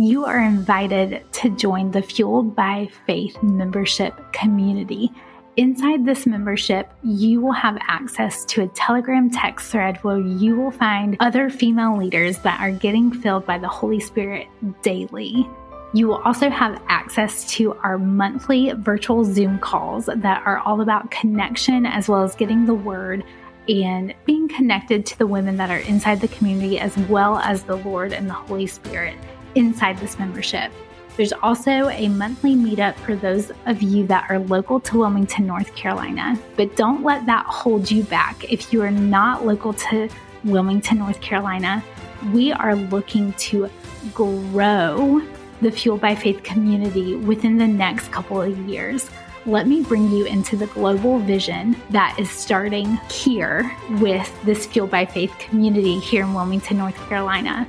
you are invited to join the Fueled by Faith membership community. Inside this membership, you will have access to a Telegram text thread where you will find other female leaders that are getting filled by the Holy Spirit daily. You will also have access to our monthly virtual Zoom calls that are all about connection as well as getting the word and being connected to the women that are inside the community as well as the Lord and the Holy Spirit inside this membership. There's also a monthly meetup for those of you that are local to Wilmington, North Carolina. But don't let that hold you back. If you are not local to Wilmington, North Carolina, we are looking to grow the Fueled by Faith community within the next couple of years. Let me bring you into the global vision that is starting here with this Fueled by Faith community here in Wilmington, North Carolina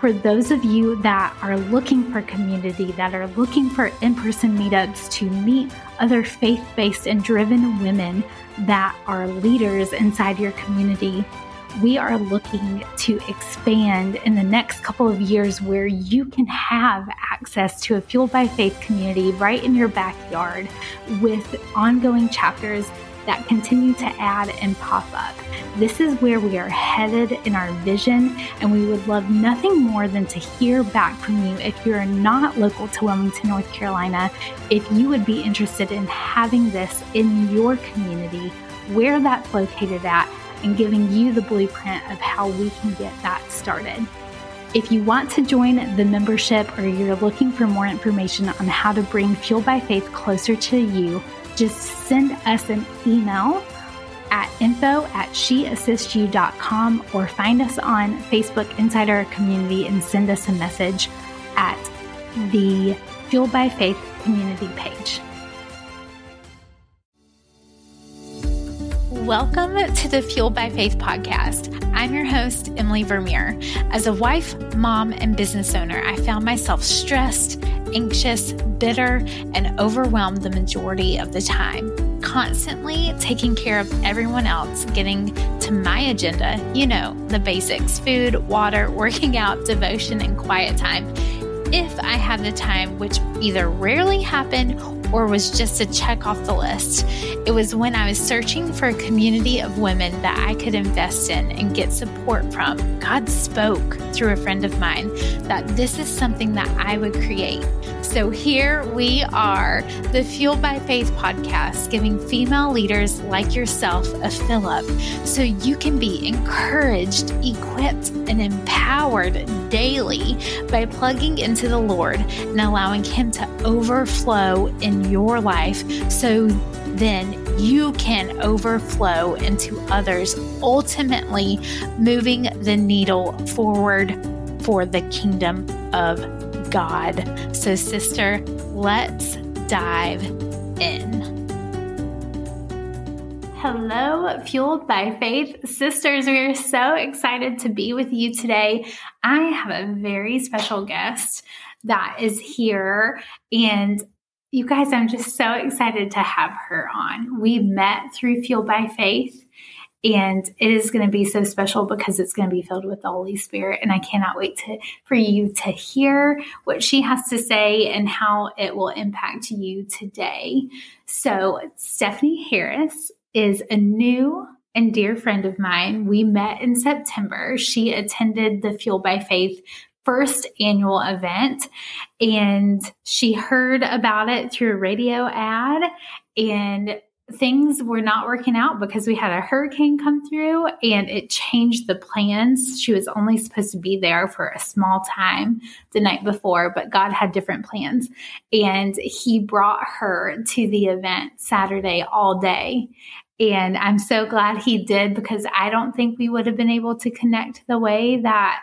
for those of you that are looking for community, that are looking for in person meetups to meet other faith based and driven women that are leaders inside your community, we are looking to expand in the next couple of years where you can have access to a Fueled by Faith community right in your backyard with ongoing chapters that continue to add and pop up. This is where we are headed in our vision, and we would love nothing more than to hear back from you if you're not local to Wilmington, North Carolina, if you would be interested in having this in your community, where that's located at, and giving you the blueprint of how we can get that started. If you want to join the membership or you're looking for more information on how to bring Fueled by Faith closer to you, just send us an email at info at sheassistsyou.com or find us on Facebook inside our community and send us a message at the Fueled by Faith community page. Welcome to the Fueled by Faith podcast. I'm your host, Emily Vermeer. As a wife, mom, and business owner, I found myself stressed, anxious, bitter, and overwhelmed the majority of the time. Constantly taking care of everyone else, getting to my agenda, you know, the basics food, water, working out, devotion, and quiet time. If I had the time, which either rarely happened or was just a check off the list. It was when I was searching for a community of women that I could invest in and get support from. God spoke through a friend of mine that this is something that I would create. So here we are, the Fueled by Faith podcast, giving female leaders like yourself a fill up so you can be encouraged, equipped, and empowered daily by plugging into the Lord and allowing Him to overflow in your life so then you can overflow into others, ultimately moving the needle forward for the kingdom of God. So, sister, let's dive in. Hello, Fueled by Faith sisters. We are so excited to be with you today. I have a very special guest that is here, and you guys, I'm just so excited to have her on. We met through Fueled by Faith, and it is going to be so special because it's going to be filled with the Holy Spirit. And I cannot wait to, for you to hear what she has to say and how it will impact you today. So, Stephanie Harris is a new and dear friend of mine. We met in September. She attended the Fueled by Faith first annual event and she heard about it through a radio ad and things were not working out because we had a hurricane come through and it changed the plans. She was only supposed to be there for a small time the night before, but God had different plans. And He brought her to the event Saturday all day. And I'm so glad He did because I don't think we would have been able to connect the way that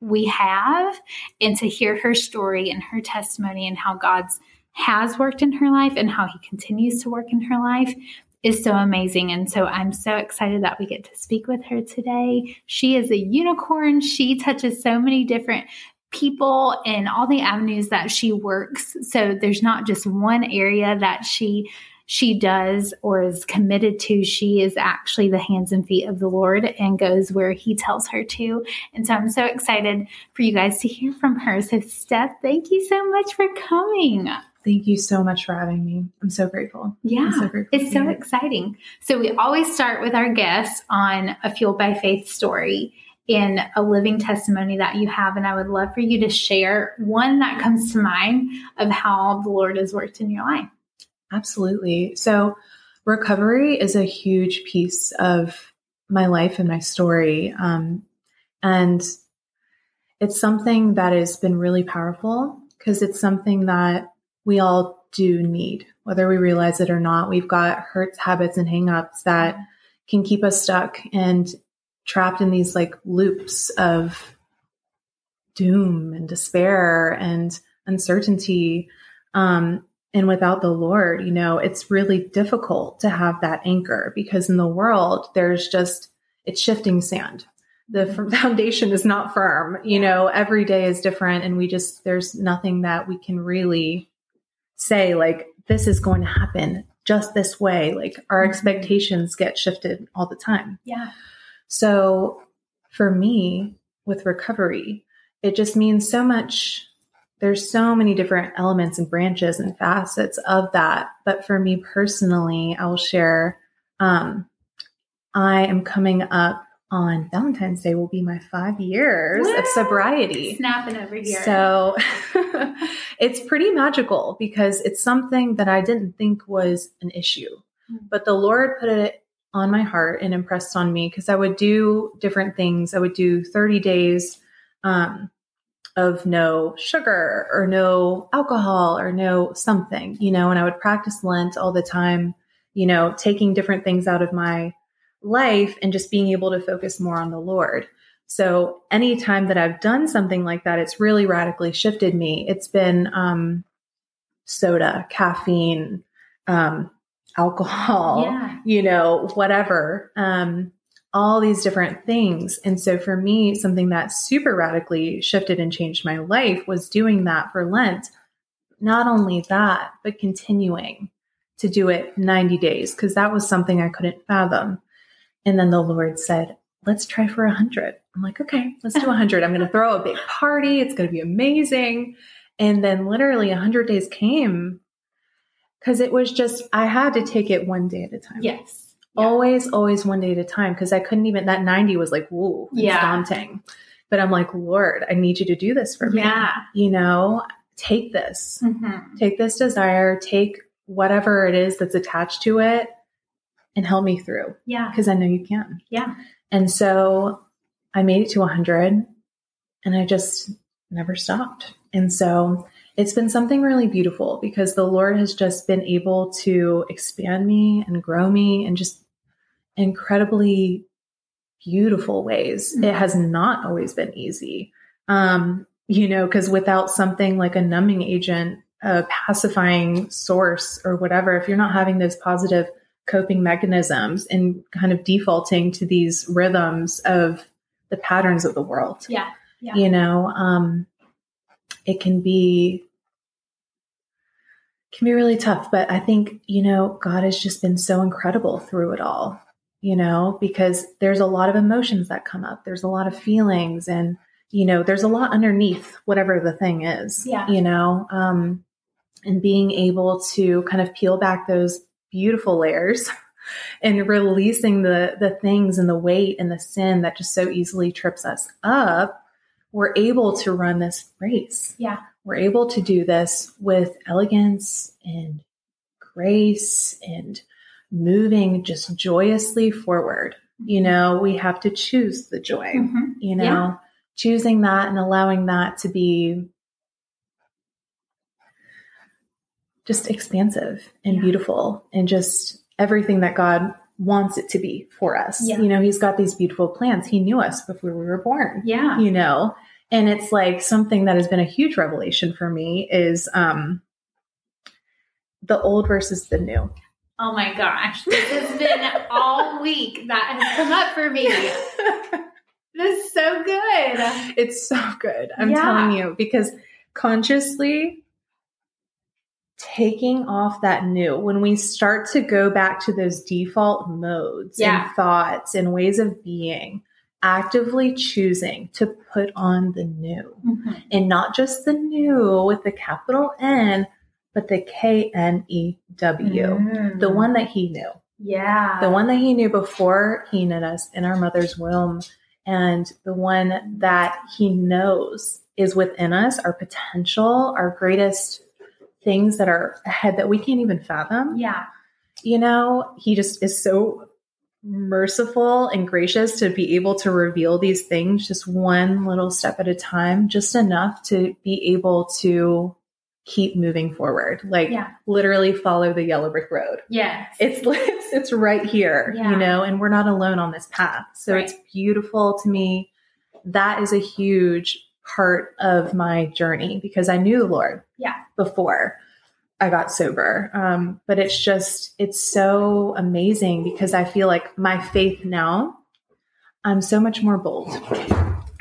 we have and to hear her story and her testimony and how God's has worked in her life and how he continues to work in her life is so amazing. And so I'm so excited that we get to speak with her today. She is a unicorn. She touches so many different people and all the avenues that she works. So there's not just one area that she she does or is committed to, she is actually the hands and feet of the Lord and goes where he tells her to. And so I'm so excited for you guys to hear from her. So, Steph, thank you so much for coming. Thank you so much for having me. I'm so grateful. Yeah, so grateful it's so exciting. So, we always start with our guests on a Fueled by Faith story in a living testimony that you have. And I would love for you to share one that comes to mind of how the Lord has worked in your life. Absolutely. So, recovery is a huge piece of my life and my story. Um, and it's something that has been really powerful because it's something that we all do need, whether we realize it or not. We've got hurts, habits, and hangups that can keep us stuck and trapped in these like loops of doom and despair and uncertainty. Um, and without the Lord, you know, it's really difficult to have that anchor because in the world, there's just, it's shifting sand. The foundation is not firm. You know, every day is different. And we just, there's nothing that we can really say, like, this is going to happen just this way. Like, our mm-hmm. expectations get shifted all the time. Yeah. So for me, with recovery, it just means so much. There's so many different elements and branches and facets of that. But for me personally, I will share um, I am coming up on Valentine's Day will be my five years Woo! of sobriety. Snapping over here. So it's pretty magical because it's something that I didn't think was an issue. Mm. But the Lord put it on my heart and impressed on me because I would do different things. I would do 30 days um, of no sugar or no alcohol or no something, you know, and I would practice Lent all the time, you know, taking different things out of my life and just being able to focus more on the Lord. So anytime that I've done something like that, it's really radically shifted me. It's been um, soda, caffeine, um, alcohol, yeah. you know, whatever, um, all these different things. And so for me, something that super radically shifted and changed my life was doing that for Lent. Not only that, but continuing to do it 90 days, because that was something I couldn't fathom. And then the Lord said, let's try for a 100. I'm like, okay, let's do a 100. I'm going to throw a big party. It's going to be amazing. And then literally a 100 days came because it was just I had to take it one day at a time. Yes. Yeah. Always, always one day at a time because I couldn't even that 90 was like, whoa, it's yeah. daunting. But I'm like, Lord, I need you to do this for me. Yeah. You know, take this. Mm-hmm. Take this desire, take whatever it is that's attached to it and help me through. Yeah. Because I know you can. Yeah. And so I made it to 100 and I just never stopped. And so it's been something really beautiful because the Lord has just been able to expand me and grow me in just incredibly beautiful ways. Mm-hmm. It has not always been easy. Um, you know, because without something like a numbing agent, a pacifying source, or whatever, if you're not having those positive coping mechanisms and kind of defaulting to these rhythms of the patterns of the world, yeah, yeah. you know, um, it can be can be really tough but i think you know god has just been so incredible through it all you know because there's a lot of emotions that come up. There's a lot of feelings and you know there's a lot underneath whatever the thing is yeah. you know um and being able to kind of peel back those beautiful layers and releasing the the things and the weight and the sin that just so easily trips us up we're able to run this race. Yeah. We're able to do this with elegance and grace and moving just joyously forward. You mm-hmm. know, we have to choose the joy, mm-hmm. you know, yeah. choosing that and allowing that to be just expansive and yeah. beautiful and just everything that God wants it to be for us. Yeah. You know, he's got these beautiful plans. He knew us before we were born. Yeah. You know, and it's like something that has been a huge revelation for me is um the old versus the new. Oh my gosh. This has been all week that has come up for me. this is so good. It's so good. I'm yeah. telling you because consciously taking off that new, when we start to go back to those default modes Yeah. and thoughts and ways of being, actively choosing to put on the new and not just the new with the capital N, but the K N E W, Mm. the one that he knew, Yeah. the one that he knew before he knit us in our mother's womb, and the one that he knows is within us, our potential, our greatest things that are ahead that we can't even fathom. Yeah. You know, he just is so merciful and gracious to be able to reveal these things just one little step at a time, just enough to be able to keep moving forward. Like Yeah. literally follow the yellow brick road. Yeah. It's it's it's right here, Yeah. you know, and we're not alone on this path. So Right. it's beautiful to me. That is a huge part of my journey because I knew the Lord Yeah. before I got sober. Um, but it's just, it's so amazing because I feel like my faith now, I'm so much more bold.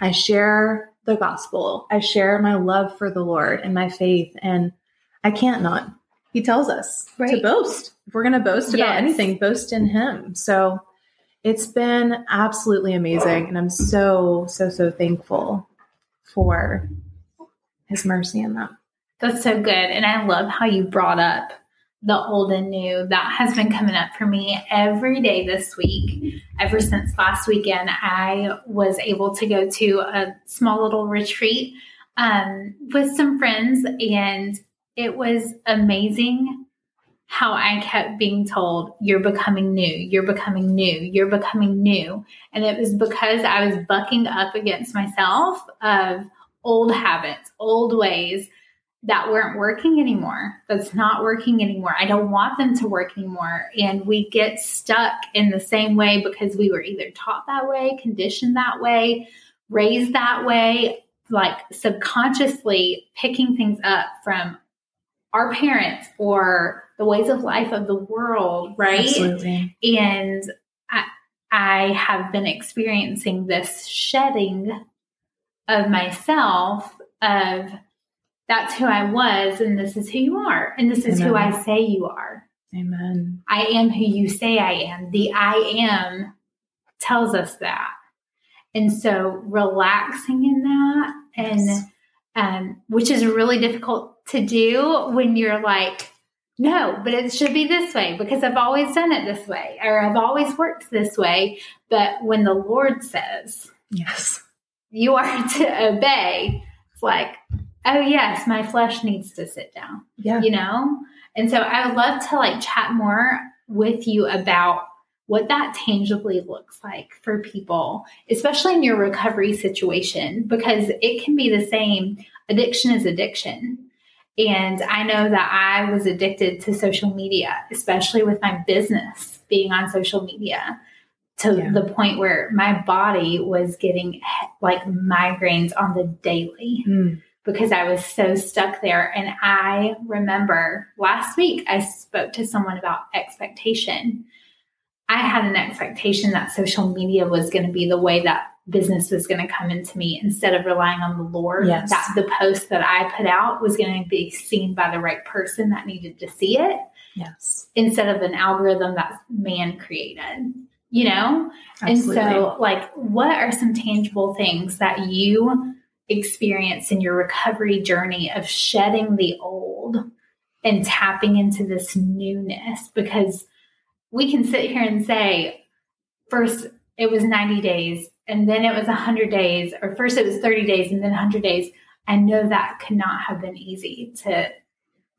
I share the gospel, I share my love for the Lord and my faith, and I can't not. He tells us to boast. If we're going to boast about Yes. anything, boast in Him. So it's been absolutely amazing. And I'm so, so, so thankful for His mercy in them. That's so good. And I love how you brought up the old and new. That has been coming up for me every day this week. Ever since last weekend, I was able to go to a small little retreat um, with some friends, and it was amazing how I kept being told, You're becoming new, you're becoming new, you're becoming new. And it was because I was bucking up against myself of old habits, old ways that weren't working anymore. That's not working anymore. I don't want them to work anymore. And we get stuck in the same way because we were either taught that way, conditioned that way, raised that way, like subconsciously picking things up from our parents or the ways of life of the world, right? Absolutely. And I, I have been experiencing this shedding of myself of that's who I was and this is who you are and this is who I say you are. Amen. I am who you say I am. The I am tells us that. And so relaxing in that and Yes. um, which is really difficult to do when you're like, no, but it should be this way because I've always done it this way or I've always worked this way. But when the Lord says Yes. you are to obey, it's like, oh, yes, my flesh needs to sit down Yeah. you know? And so I would love to like chat more with you about what that tangibly looks like for people, especially in your recovery situation, because it can be the same. Addiction is addiction. And I know that I was addicted to social media, especially with my business being on social media to Yeah. the point where my body was getting like migraines on the daily Mm. because I was so stuck there. And I remember last week I spoke to someone about expectation. I had an expectation that social media was going to be the way that business was going to come into me instead of relying on the Lord. Yes. That the post that I put out was going to be seen by the right person that needed to see it Yes. instead of an algorithm that man created, you know? Absolutely. And so, like, what are some tangible things that you experienced in your recovery journey of shedding the old and tapping into this newness? Because we can sit here and say, first it was 90 days, and then it was 100 days, or first it was 30 days, and then 100 days. I know that could not have been easy to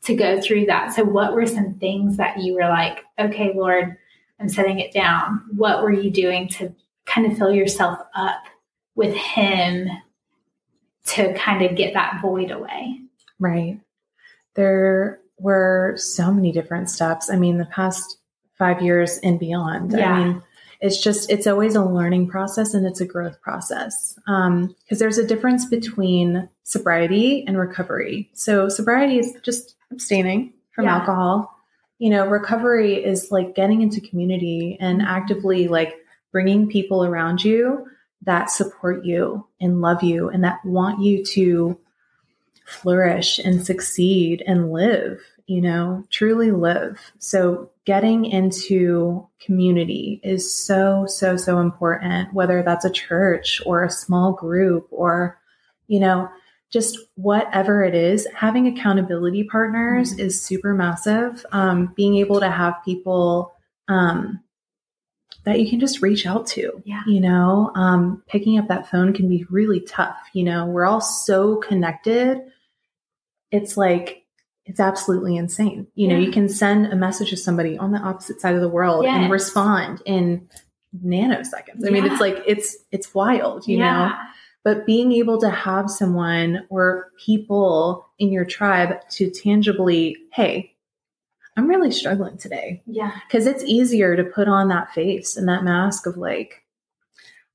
to go through that. So, what were some things that you were like, okay, Lord, I'm setting it down? What were you doing to kind of fill yourself up with Him to kind of get that void away? Right. There were so many different steps. I mean, the past five years and beyond. Yeah. I mean, it's just, it's always a learning process and it's a growth process. Um, cause there's a difference between sobriety and recovery. So sobriety is just abstaining from Yeah. alcohol. You know, recovery is like getting into community and actively like bringing people around you that support you and love you and that want you to flourish and succeed and live you know, truly live. So getting into community is so, so, so important, whether that's a church or a small group or, you know, just whatever it is, having accountability partners mm-hmm. is super massive. Um, being able to have people um, that you can just reach out to. Yeah. You know, um, picking up that phone can be really tough. You know, we're all so connected. It's like, it's absolutely insane. You yeah. know, you can send a message to somebody on the opposite side of the world yes. and respond in nanoseconds. I yeah. mean, it's like, it's, it's wild, you yeah. know? But being able to have someone or people in your tribe to tangibly, hey, I'm really struggling today. Yeah. Because it's easier to put on that face and that mask of like,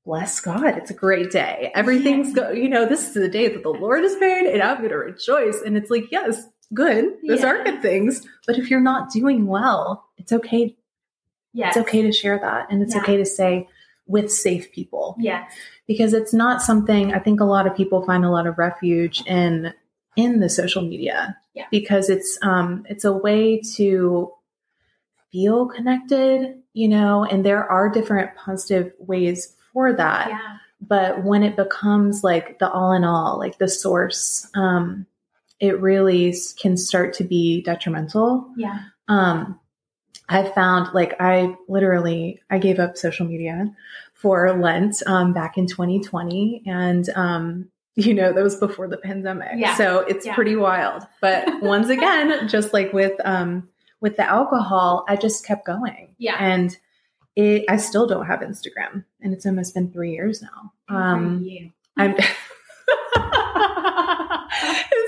bless God, it's a great day. Everything's go, you know, this is the day that the Lord has made and I'm going to rejoice. And it's like, yes, good. Those yeah. are good things. But if you're not doing well, it's okay. Yeah. It's okay to share that. And it's yeah. okay to say with safe people. Yeah. Because it's not something I think a lot of people find a lot of refuge in in the social media yeah. because it's um it's a way to feel connected you know and there are different positive ways for that yeah. but when it becomes like the all in all like the source um it really can start to be detrimental yeah um i found like i literally i gave up social media for lent um, back in 2020 and um you know, that was before the pandemic. Yeah. So it's yeah. pretty wild. But once again, just like with um with the alcohol, I just kept going. Yeah. And it I still don't have Instagram. And it's almost been three years now. Um you. I'm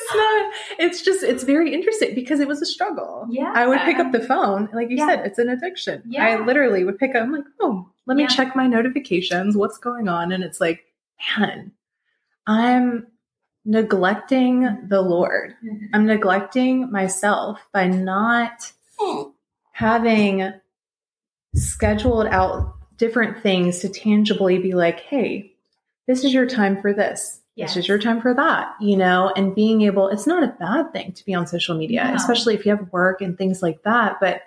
it's not it's just it's very interesting because it was a struggle. Yeah. I would pick up the phone. Like you yeah. said, it's an addiction. Yeah. I literally would pick up, I'm like, oh, let me check my notifications. What's going on? And it's like, man, I'm neglecting the Lord. Mm-hmm. I'm neglecting myself by not having scheduled out different things to tangibly be like, hey, this is your time for this. Yes. This is your time for that, you know, and being able, it's not a bad thing to be on social media, no. especially if you have work and things like that. But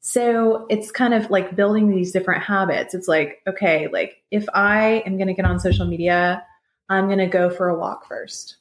so it's kind of like building these different habits. It's like, okay, like if I am going to get on social media I'm going to go for a walk first,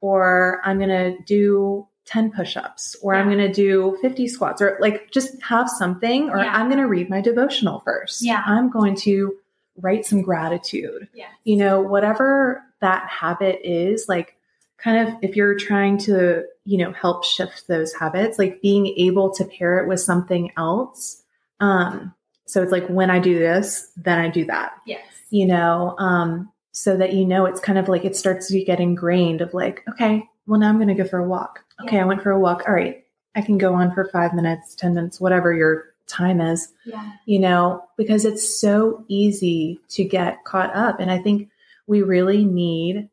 or I'm going to do 10 push ups, or yeah. I'm going to do 50 squats, or like just have something, or yeah. I'm going to read my devotional first. Yeah. I'm going to write some gratitude. Yeah. You know, whatever that habit is, like kind of if you're trying to, you know, help shift those habits, like being able to pair it with something else. Um, so it's like when I do this, then I do that. Yes. You know, um, so that you know it's kind of like it starts to get ingrained of like, okay, well, now I'm going to go for a walk. Okay, yeah. I went for a walk. All right, I can go on for five minutes, 10 minutes, whatever your time is. Yeah. You know, because it's so easy to get caught up. And I think we really need,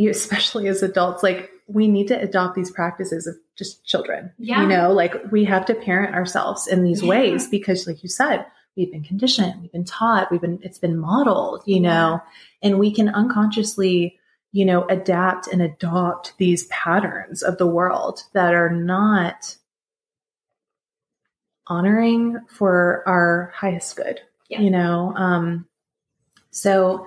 especially as adults, like we need to adopt these practices of just children. Yeah. You know, like we have to parent ourselves in these yeah. ways because, like you said, we've been conditioned, we've been taught, we've been, it's been modeled, you know, and we can unconsciously, you know, adapt and adopt these patterns of the world that are not honoring for our highest good, yeah. you know? Um, so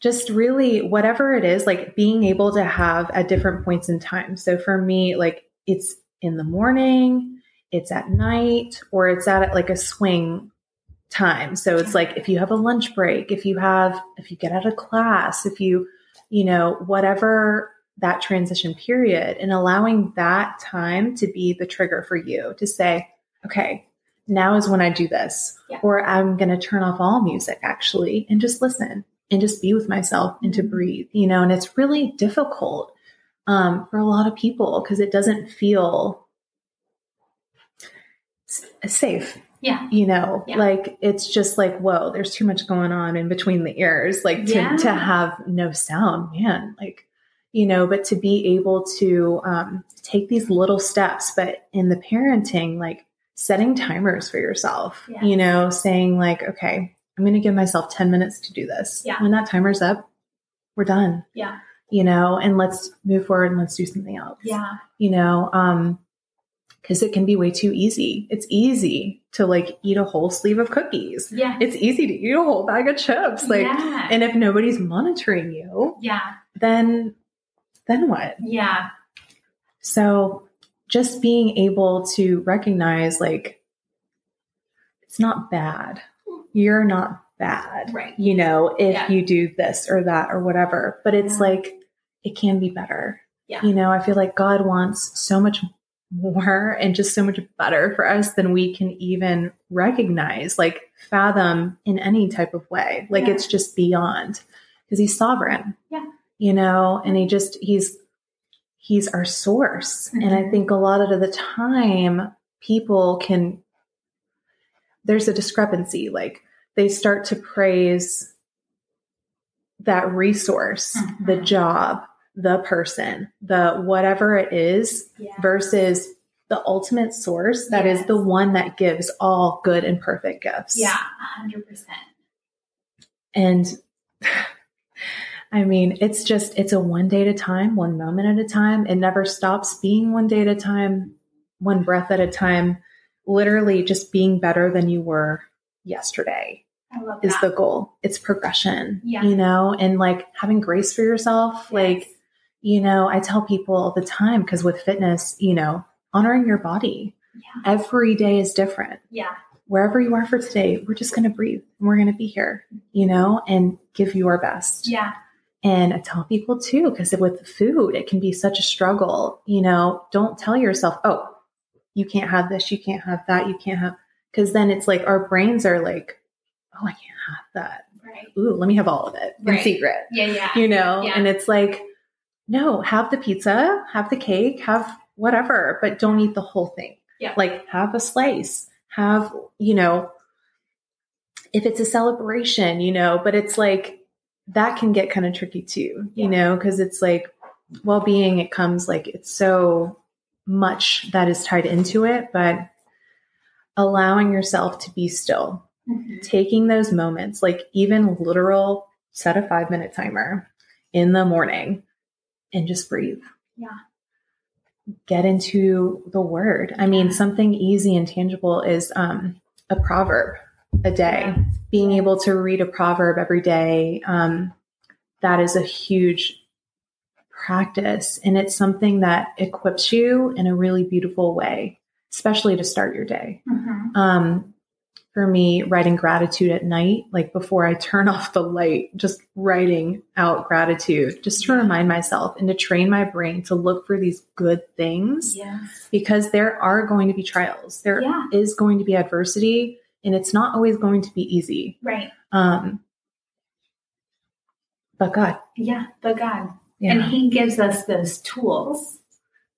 just really whatever it is, like being able to have at different points in time. So for me, like it's in the morning, it's at night, or it's at like a swing time. So it's like if you have a lunch break, if you have, if you get out of class, if you, you know, whatever that transition period and allowing that time to be the trigger for you to say, okay, now is when I do this, yeah. or I'm going to turn off all music actually and just listen and just be with myself and to mm-hmm. breathe, you know, and it's really difficult um, for a lot of people because it doesn't feel safe yeah. You know, yeah. like it's just like, whoa, there's too much going on in between the ears, like to, yeah. to have no sound, man. Like, you know, but to be able to um, take these little steps, but in the parenting, like setting timers for yourself, yeah. you know, saying like, okay, I'm going to give myself 10 minutes to do this. Yeah. When that timer's up, we're done. Yeah. You know, and let's move forward and let's do something else. Yeah. You know, um, because it can be way too easy. It's easy to like eat a whole sleeve of cookies. Yeah. It's easy to eat a whole bag of chips. Like, yeah. and if nobody's monitoring you, yeah. then then what? Yeah. So just being able to recognize like it's not bad. You're not bad. Right. You know, if Yeah. you do this or that or whatever. But it's Yeah. like it can be better. Yeah. You know, I feel like God wants so much more and just so much better for us than we can even recognize, like fathom in any type of way. Like Yeah. it's just beyond because he's sovereign. Yeah. You know, and he just he's he's our source. And I Mhm. think a lot of the time people can there's a discrepancy. Like they start to praise that resource, the Mhm. job, the person, the whatever it is, versus the ultimate source that is Yes. the one that gives all good and perfect gifts. Yeah. A hundred percent. And I mean, it's just, it's a one day at a time, one moment at a time. It never stops being one day at a time, one breath at a time, literally just being better than you were yesterday is that. the goal. It's progression, Yeah. you know, and like having grace for yourself. Like, you know, I tell people all the time because with fitness, you know, honoring your body Yeah. every day is different. Yeah. Wherever you are for today, we're just going to breathe and we're going to be here, you know, and give you our best. Yeah. And I tell people too, because with food, it can be such a struggle. You know, don't tell yourself, oh, you can't have this, you can't have that, you can't have, because then it's like our brains are like, oh, I can't have that. Right. Ooh, let me have all of it in secret, Yeah. Yeah. you know? Yeah. And it's like, no, have the pizza, have the cake, have whatever, but don't eat the whole thing. Yeah. Like have a slice, have, you know, if it's a celebration, you know, but it's like that can get kind of tricky too, Yeah. you know, because it's like well being, it comes like it's so much that is tied into it, but allowing yourself to be still, Mhm. taking those moments, like even literal set a five minute timer in the morning and just breathe. Yeah. Get into the word. I mean, something easy and tangible is um, a proverb a day. Yeah. Being able to read a proverb every day, um, that is a huge practice. And it's something that equips you in a really beautiful way, especially to start your day Mhm. um, for me, writing gratitude at night, like before I turn off the light, just writing out gratitude, just to remind myself and to train my brain to look for these good things Yes. because there are going to be trials. There is Yeah. going to be adversity, and it's not always going to be easy. Right. Um, but God, Yeah. But God. yeah, And He gives us those tools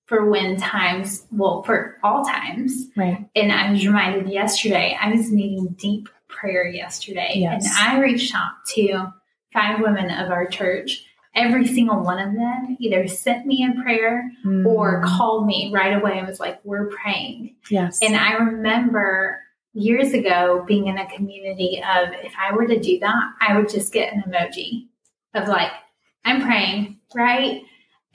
for when times, well, for all times. right, And I was reminded yesterday, I was needing deep prayer yesterday. Yes. And I reached out to five women of our church. Every single one of them either sent me a prayer or Mm, called me right away and was like, We're praying. yes, And I remember years ago being in a community of if I were to do that, I would just get an emoji of like, I'm praying, right?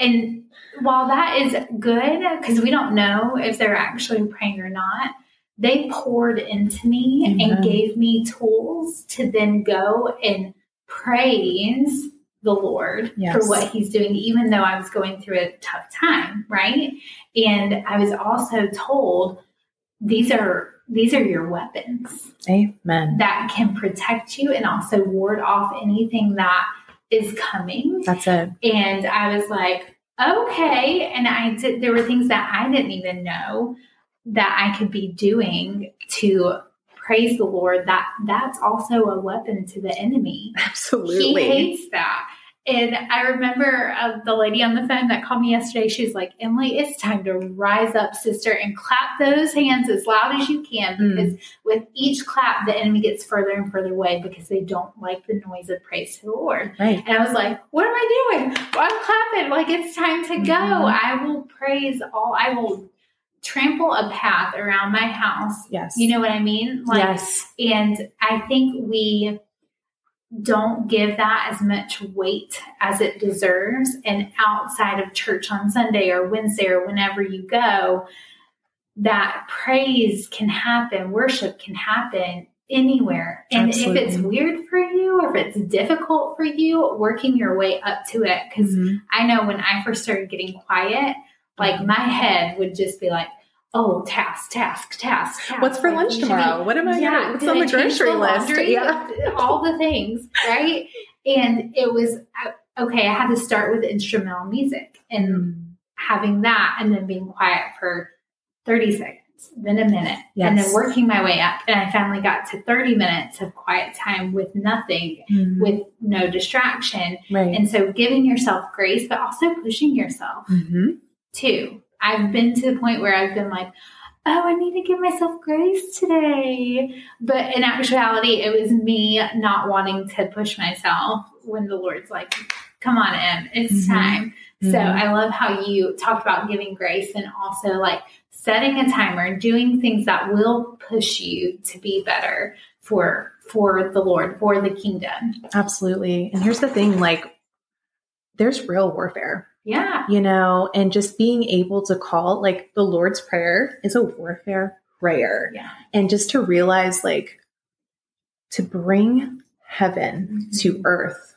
And while that is good, because we don't know if they're actually praying or not, they poured into me Amen. and gave me tools to then go and praise the Lord Yes. for what He's doing, even though I was going through a tough time, right? And I was also told these are these are your weapons Amen. that can protect you and also ward off anything that is coming. That's it. And I was like, okay. And I did, there were things that I didn't even know that I could be doing to praise the Lord. That that's also a weapon to the enemy. Absolutely. He hates that. And I remember uh, the lady on the phone that called me yesterday. She was like, Emily, it's time to rise up, sister, and clap those hands as loud as you can Mm. because with each clap, the enemy gets further and further away because they don't like the noise of praise to the Lord. right. And I was like, what am I doing? Well, I'm clapping. Like it's time to go. Mhm. I will praise all, I will trample a path around my house. Yes. You know what I mean? Like, yes. and I think we don't give that as much weight as it deserves. And outside of church on Sunday or Wednesday or whenever you go, that praise can happen, worship can happen anywhere. And Absolutely. if it's weird for you or if it's difficult for you, working your way up to it. Because Mhm. I know when I first started getting quiet, like my head would just be like, oh, task, task, task, task. What's for Like, lunch should be- tomorrow? What am I yeah, gonna, what's on the grocery the list? laundry? Yeah. all the things, right? And it was uh, okay. I had to start with instrumental music and having that, and then being quiet for thirty seconds, then a minute, and then working my way up. And I finally got to thirty minutes of quiet time with nothing, Mhm. with no distraction, right. and so giving yourself grace, but also pushing yourself Mhm. too. I've been to the point where I've been like, oh, I need to give myself grace today. But in actuality, it was me not wanting to push myself when the Lord's like, come on, Em, it's Mhm. time. So Mhm. I love how you talked about giving grace and also like setting a timer, doing things that will push you to be better for for the Lord, for the kingdom. Absolutely. And here's the thing like, there's real warfare, Yeah. you know, and just being able to call, like, the Lord's Prayer is a warfare prayer. Yeah. And just to realize, like, to bring heaven to Mhm. earth,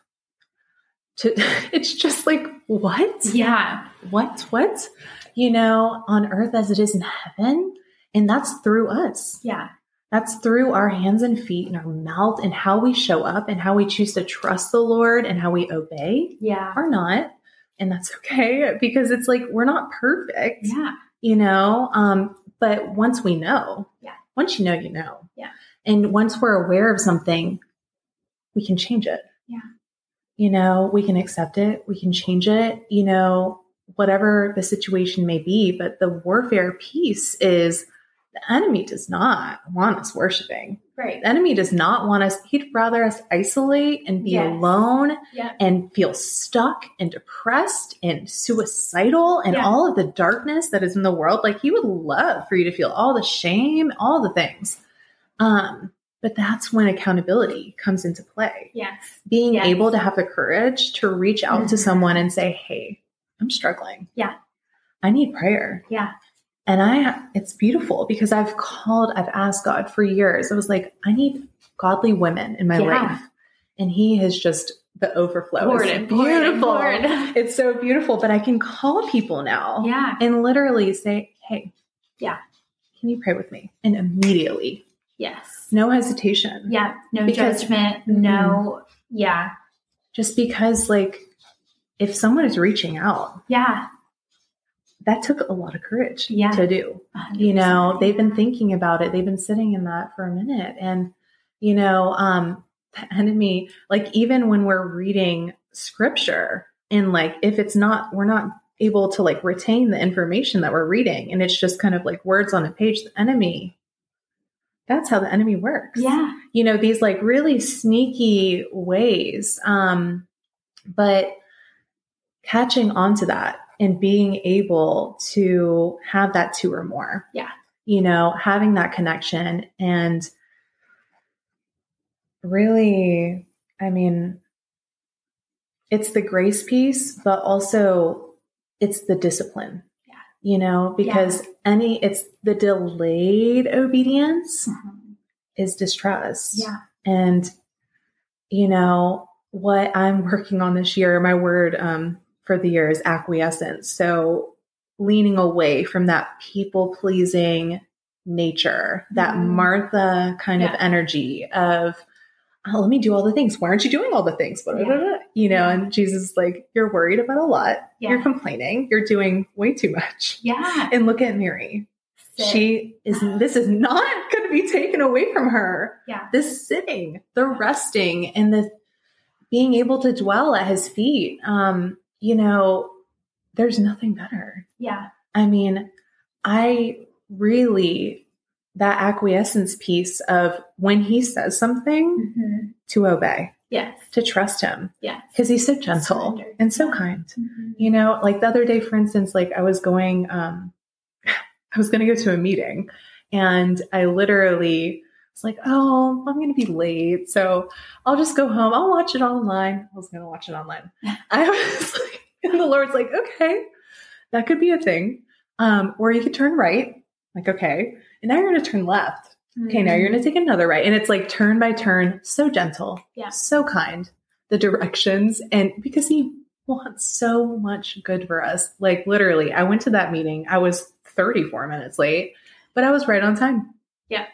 to, it's just like, what? Yeah. What? What? You know, on earth as it is in heaven. And that's through us. Yeah. That's through our hands and feet and our mouth and how we show up and how we choose to trust the Lord and how we obey Yeah. or not. And that's okay because it's like we're not perfect, Yeah. you know? Um, but once we know, Yeah. once you know, you know. Yeah. And once we're aware of something, we can change it. Yeah. You know, we can accept it, we can change it, you know, whatever the situation may be. But the warfare piece is the enemy does not want us worshiping. Right. The enemy does not want us, he'd rather us isolate and be Yes. alone Yeah. and feel stuck and depressed and suicidal and Yeah. all of the darkness that is in the world. Like he would love for you to feel all the shame, all the things. Um, but that's when accountability comes into play. Yes. Being Yes. able to have the courage to reach out to Mhm. someone and say, Hey, I'm struggling. Yeah. I need prayer. Yeah. And I, it's beautiful because I've called, I've asked God for years. I was like, I need godly women in my Yeah. life. And He has just, the overflow Poured is beautiful. poured. It's so beautiful, but I can call people now Yeah. and literally say, Hey, Yeah. can you pray with me? And immediately, Yes. no hesitation. Yeah. No Because- judgment. Mm-hmm. No. Yeah. Just because, like, if someone is reaching out, Yeah. That took a lot of courage Yeah. to do. 100%. you know they've been thinking about it they've been sitting in that for a minute and you know um the enemy like even when we're reading scripture and like if it's not we're not able to like retain the information that we're reading and it's just kind of like words on a page the enemy that's how the enemy works Yeah. you know these like really sneaky ways um but catching on to that and being able to have that two or more Yeah. you know having that connection and really i mean it's the grace piece but also it's the discipline Yeah. you know because any it's the delayed obedience Mhm. is distrust Yeah. and you know what i'm working on this year my word um, for the year is acquiescence so leaning away from that people pleasing nature that Mhm. martha kind of energy of oh, let me do all the things why aren't you doing all the things blah. you know Yeah. and jesus is like you're worried about a lot Yeah. you're complaining you're doing way too much Yeah. and look at mary Sit. she is this is not going to be taken away from her Yeah. this sitting the resting and the being able to dwell at his feet um you know there's nothing better Yeah. i mean i really that acquiescence piece of when he says something Mhm. to obey Yes. to trust him Yeah. because he's so gentle Surrender. and so kind Mhm. you know like the other day for instance like i was going um i was going to go to a meeting and i literally was like oh i'm going to be late so i'll just go home i'll watch it online i was going to watch it online i was like and the lord's like okay that could be a thing um or you could turn right like, okay. And now you're going to turn left. Okay, now you're going to take another right. And it's like turn by turn, so gentle, Yeah. so kind, the directions. And because he wants so much good for us. Like literally, I went to that meeting. I was 34 minutes late, but I was right on time. Yeah.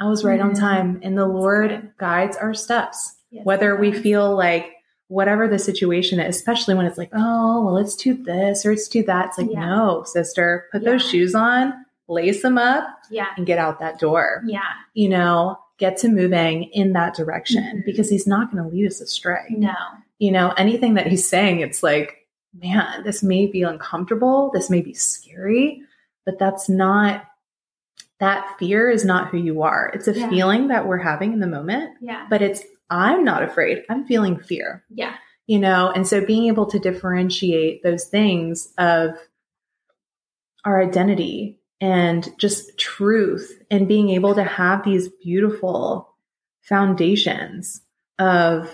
I was right on Mhm. time. And the Lord guides our steps, Yes, whether we feel like whatever the situation is, especially when it's like, oh, well, let's do this or let's do that. It's like, Yeah. no, sister, put those shoes on, lace them up, Yeah. and get out that door Yeah. you know, get to moving in that direction Mhm. because he's not going to lead us astray. No. You know, anything that he's saying, it's like, man, this may be uncomfortable, this may be scary, but that's not, that fear is not who you are. It's a Yeah. feeling that we're having in the moment, Yeah. but it's, I'm not afraid. I'm feeling fear, Yeah. you know, and so being able to differentiate those things of our identity and just truth and being able to have these beautiful foundations of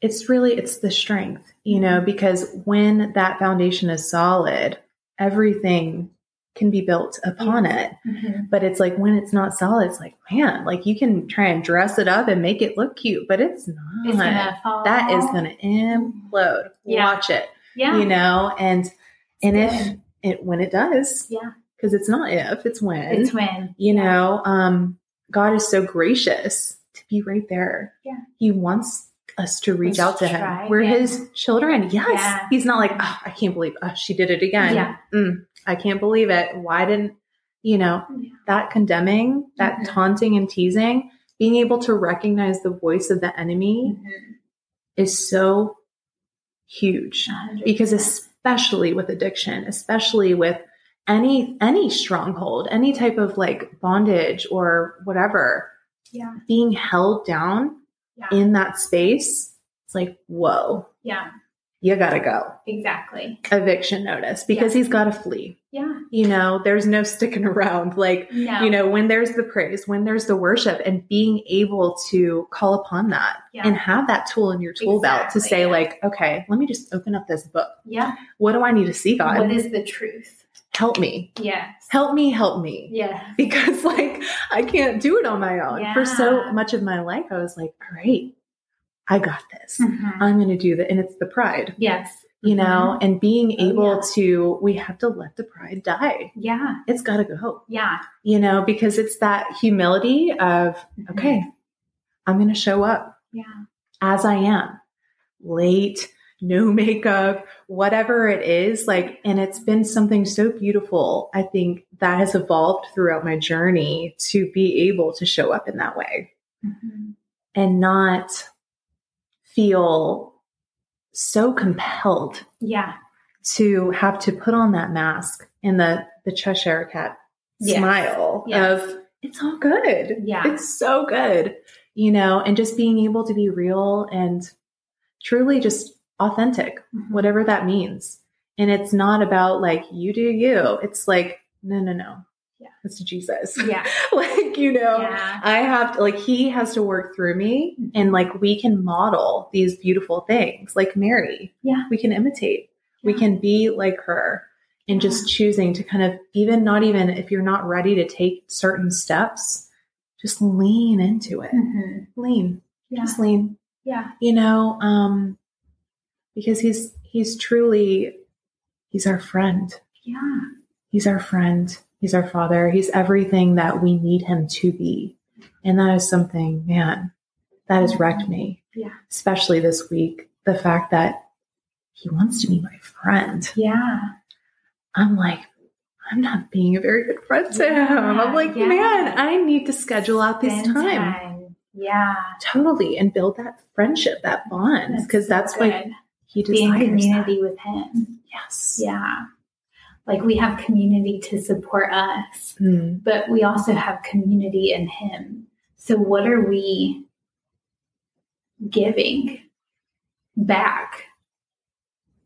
it's really it's the strength you know mm-hmm. because when that foundation is solid everything can be built upon it Mhm. but it's like when it's not solid it's like man like you can try and dress it up and make it look cute but it's not It's that is going to implode Yeah. watch it Yeah. you know and and if it when it does Yeah. because it's not if it's when It's when. you know um god is so gracious to be right there Yeah. he wants us to reach Let's out to him we're again. his children yes Yeah. he's not like oh, i can't believe oh, she did it again Yeah. Mm, i can't believe it why didn't you know Yeah. that condemning that Mhm. taunting and teasing being able to recognize the voice of the enemy Mhm. is so huge 100%. because especially with addiction especially with any any stronghold any type of like bondage or whatever yeah. being held down Yeah. in that space it's like whoa Yeah. you gotta go Exactly. eviction notice because he's gotta flee Yeah. you know there's no sticking around like No. you know when there's the praise when there's the worship and being able to call upon that Yeah. and have that tool in your tool belt to say yeah. like okay let me just open up this book Yeah. what do i need to see god What is the truth? Help me Yes. help me help me Yeah. because like i can't do it on my own for so much of my life i was like all right i got this Mhm. i'm going to do that and it's the pride Yes. you know and being Oh, able yeah. to we have to let the pride die Yeah. it's got to go Yeah. you know because it's that humility of Mhm. okay i'm going to show up Yeah. as i am late no makeup whatever it is like and it's been something so beautiful i think that has evolved throughout my journey to be able to show up in that way Mhm. and not feel so compelled Yeah. to have to put on that mask and the the Cheshire cat Yes. smile Yes. of it's all good. Yeah. It's so good. You know, and just being able to be real and truly just authentic, Mhm. whatever that means. And it's not about like you do you. It's like no, no, no. Yeah. It's Jesus. Yeah. like, you know, Yeah. I have to like he has to work through me and like we can model these beautiful things like Mary. Yeah. We can imitate. We can be like her and just choosing to kind of even not even if you're not ready to take certain steps, just lean into it. Mhm. Lean. Yeah. Just lean. Yeah. You know, um because he's he's truly he's our friend. Yeah. He's our friend. He's our father. He's everything that we need him to be. And that is something, man, that has wrecked me, Yeah. especially this week. The fact that he wants to be my friend. Yeah. I'm like, I'm not being a very good friend to him. I'm like, Yeah. man, I need to schedule out this Spend time. Yeah. Totally. And build that friendship, that bond. Because that's, so what good. He be in desires. community with him. Yes. Yeah. Like we have community to support us, Mm. but we also have community in him. So what are we giving back?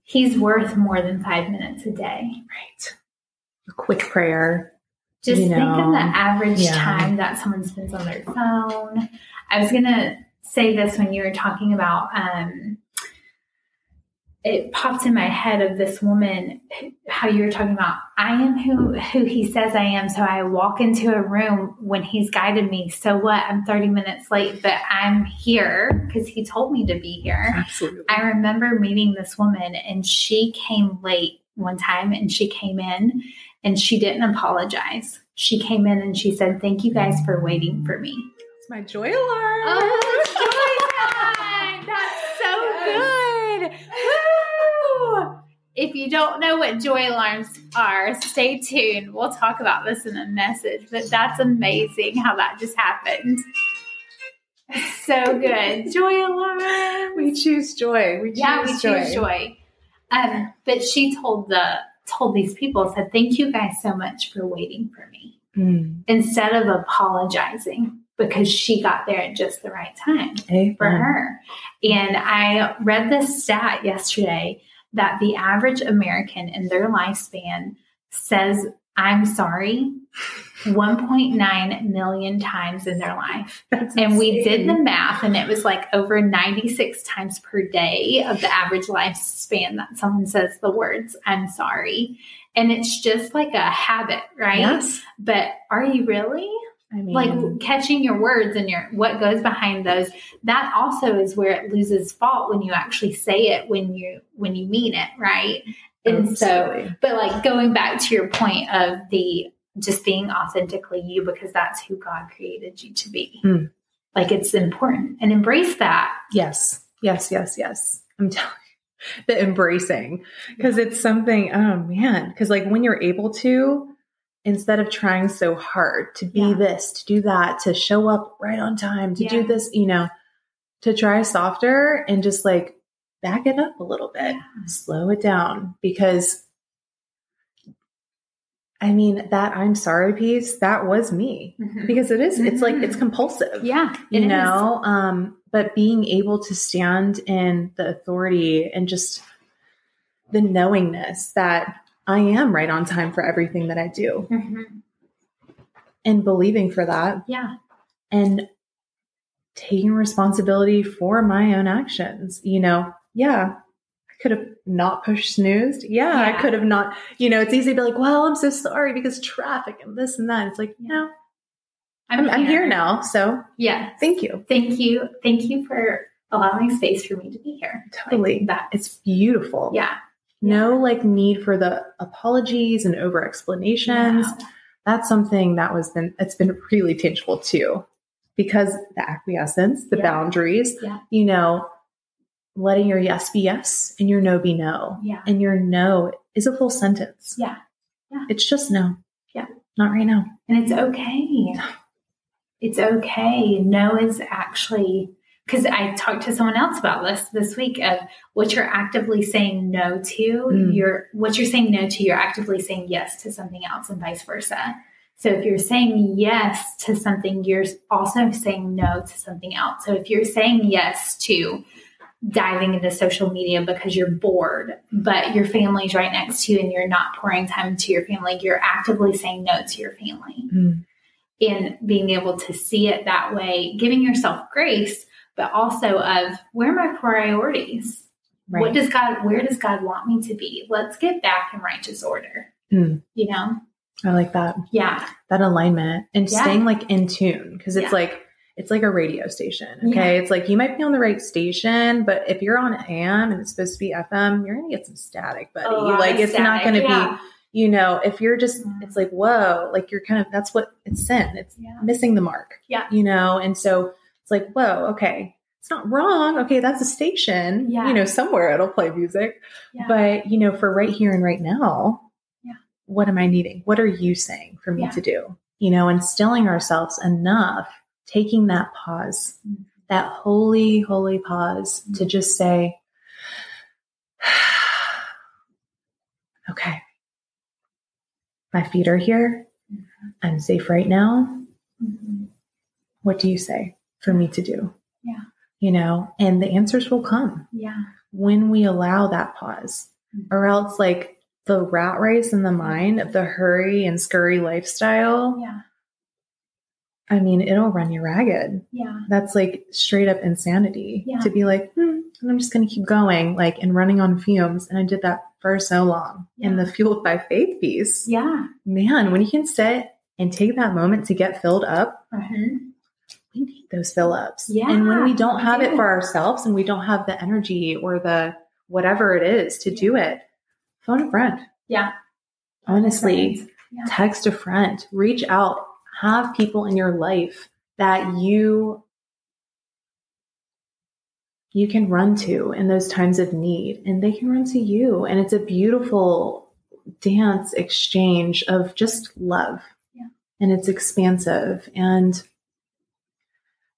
He's worth more than five minutes a day. Right. A quick prayer. Just You think of the average yeah. time that someone spends on their phone. I was going to say this when you were talking about um, it popped in my head of this woman how you were talking about i am who who he says i am. So i walk into a room when he's guided me. So what? I'm 30 minutes late but i'm here because he told me to be here. Absolutely. i remember meeting this woman and she came late one time and she came in and she didn't apologize. She came in and she said thank you guys for waiting for me. It's my joy alarm. Oh, joy time. That's so good. Woo! If you don't know what joy alarms are, stay tuned. We'll talk about this in a message, but that's amazing how that just happened. So good. Joy alarm. we choose joy. We choose joy. Yeah, we joy. choose joy. Um, but she told the told these people, said, Thank you guys so much for waiting for me. Mm. Instead of apologizing because she got there at just the right time. Amen. for her. And I read this stat yesterday that the average American in their lifespan says, I'm sorry 1.9 million times in their life. That's And we did the math, and it was like over 96 times per day of the average lifespan that someone says the words, I'm sorry. And it's just like a habit, right? Yes. But are you really? I mean, like catching your words and your what goes behind those that also is where it loses fault when you actually say it when you when you mean it right and so absolutely. but like going back to your point of the just being authentically you because that's who god created you to be Hmm. like it's important and embrace that yes, yes, yes, yes. I'm telling you, the embracing because it's something. Oh man, because like when you're able to, instead of trying so hard to be Yeah. this, to do that, to show up right on time, to do this, you know, to try softer and just like back it up a little bit, slow it down because. I mean, that I'm sorry piece, that was me Mhm. because it is, it's like, Mhm. it's compulsive. yeah you it is. know um but being able to stand in the authority and just the knowingness that i am right on time for everything that i do. Mhm. and believing for that. Yeah. And taking responsibility for my own actions you know? Yeah. I could have not pushed snoozed yeah, Yeah. i could have not you know it's easy to be like well i'm so sorry because traffic and this and that. It's like no. I'm, I'm here now so yeah. thank you. Thank you. Thank you for allowing space for me to be here. Totally. like that. It's beautiful. Yeah no like need for the apologies and over explanations Wow. that's something that was been it's been really tangible too because the acquiescence the Yeah. boundaries Yeah. you know letting your yes be yes and your no be no Yeah. and your no is a full sentence Yeah. Yeah. it's just no Yeah. not right now And it's okay. It's okay. No is actually because I talked to someone else about this this week of what you're actively saying no to. Mm. You're what you're saying no to. You're actively saying yes to something else, and vice versa. So if you're saying yes to something, you're also saying no to something else. So if you're saying yes to diving into social media because you're bored, but your family's right next to you and you're not pouring time into your family, you're actively saying no to your family Mm. and being able to see it that way, giving yourself grace, but also of where are my priorities? right What does God, where does God want me to be? Let's get back in righteous order. Mm. You know? i like that Yeah. that alignment and Yeah. staying like in tune because it's Yeah. like it's like a radio station okay it's like you might be on the right station but if you're on am and it's supposed to be fm you're gonna get some static buddy like it's not gonna yeah. be you know if you're just Mhm. it's like whoa like you're kind of that's what it's sin it's Yeah. missing the mark Yeah. you know and so it's like whoa okay it's not wrong okay that's a station Yeah. you know somewhere it'll play music Yeah. but you know for right here and right now Yeah. what am i needing what are you saying for me Yeah. to do you know and stilling ourselves enough taking that pause Mhm. that holy holy pause Mm-hmm. to just say okay my feet are here Mm-hmm. i'm safe right now Mhm. what do you say for me to do Yeah. you know and the answers will come Yeah. when we allow that pause, Mhm. or else like the rat race in the mind of the hurry and scurry lifestyle, Yeah. I mean, it'll run you ragged. Yeah. That's like straight up insanity Yeah. to be like, hmm, I'm just going to keep going, like, and running on fumes. And I did that for so long in the fueled by faith piece. Yeah. Man, when you can sit and take that moment to get filled up, Mhm. We need those fill ups. Yeah, and when we don't have it for ourselves and we don't have the energy or the whatever it is to do it, phone a friend. Yeah. Honestly, Yeah. text a friend, reach out, have people in your life that you you can run to in those times of need and they can run to you and it's a beautiful dance exchange of just love Yeah. and it's expansive and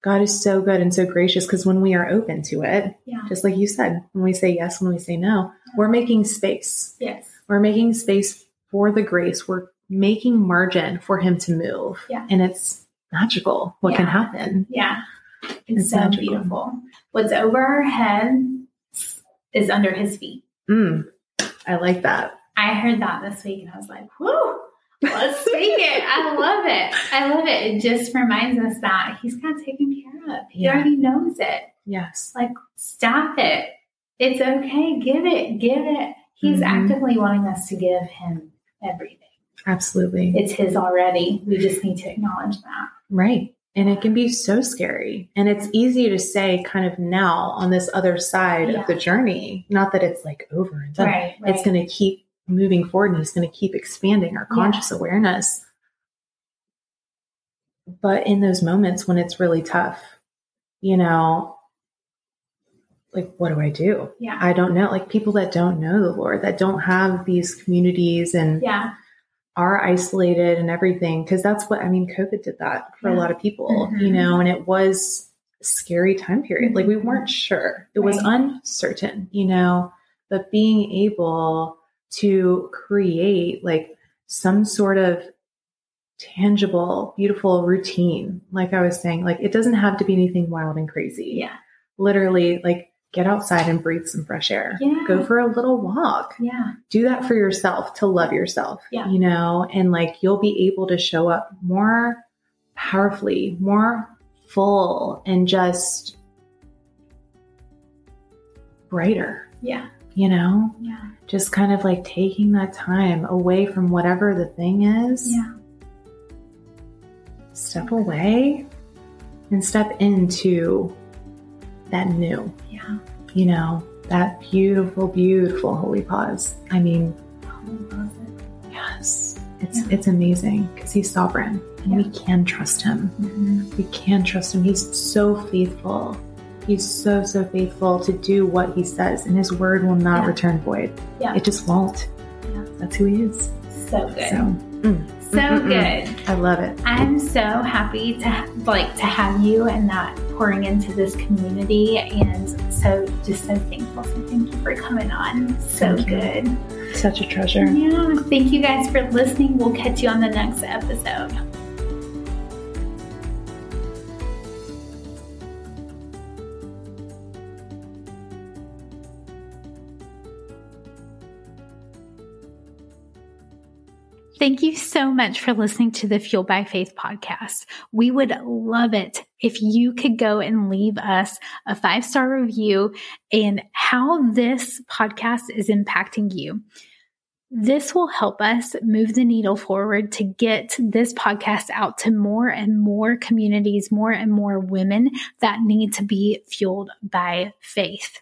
god is so good and so gracious because when we are open to it Yeah. just like you said when we say yes when we say no we're making space Yes. we're making space for the grace. We're making margin for him to move. Yeah. And it's magical what can happen. Yeah. It's, It's so magical. beautiful. What's over our head is under his feet. Mm, I like that. I heard that this week and I was like, whoo, let's speak it. I love it. I love it. It just reminds us that he's got taken care of. He Yeah. already knows it. Yes. Like, stop it. It's okay. Give it. Give it. He's Mhm. actively wanting us to give him everything. Absolutely. It's his already. We just need to acknowledge that. right. And it can be so scary. And it's easy to say kind of now on this other side Yeah. of the journey, not that it's like over and done. Right. right. It's going to keep moving forward and it's going to keep expanding our Yeah. conscious awareness. But in those moments when it's really tough, you know, like, what do I do? yeah. I don't know. Like people that don't know the Lord, that don't have these communities and yeah. are isolated and everything. Cause that's what, I mean, COVID did that for a lot of people, Mhm. you know, and it was a scary time period. Like we Mhm. weren't sure. It was uncertain, you know, but being able to create like some sort of tangible, beautiful routine, like I was saying, like it doesn't have to be anything wild and crazy. Yeah. Literally, like get outside and breathe some fresh air. Yeah. Go for a little walk Yeah. do that for yourself to love yourself Yeah. you know and like you'll be able to show up more powerfully more full and just brighter Yeah. You know Yeah. just kind of like taking that time away from whatever the thing is Yeah. step away and step into that new Yeah. you know that beautiful beautiful holy pause i mean it. Yes, it's Yeah. it's amazing because he's sovereign and we can trust him. Mhm. We can trust him. He's so faithful. He's so so faithful to do what he says, and his word will not Yeah. return void. Yeah. It just won't. Yeah. That's who he is. So good. So mm, So mm, mm, mm. good. I love it. I'm so happy to like to have you and that pouring into this community and so just so thankful. So thank you for coming on. So good. Such a treasure. Yeah. Thank you guys for listening. We'll catch you on the next episode. Thank you so much for listening to the Fueled by Faith podcast. We would love it if you could go and leave us a five star review and how this podcast is impacting you. This will help us move the needle forward to get this podcast out to more and more communities, more and more women that need to be fueled by faith.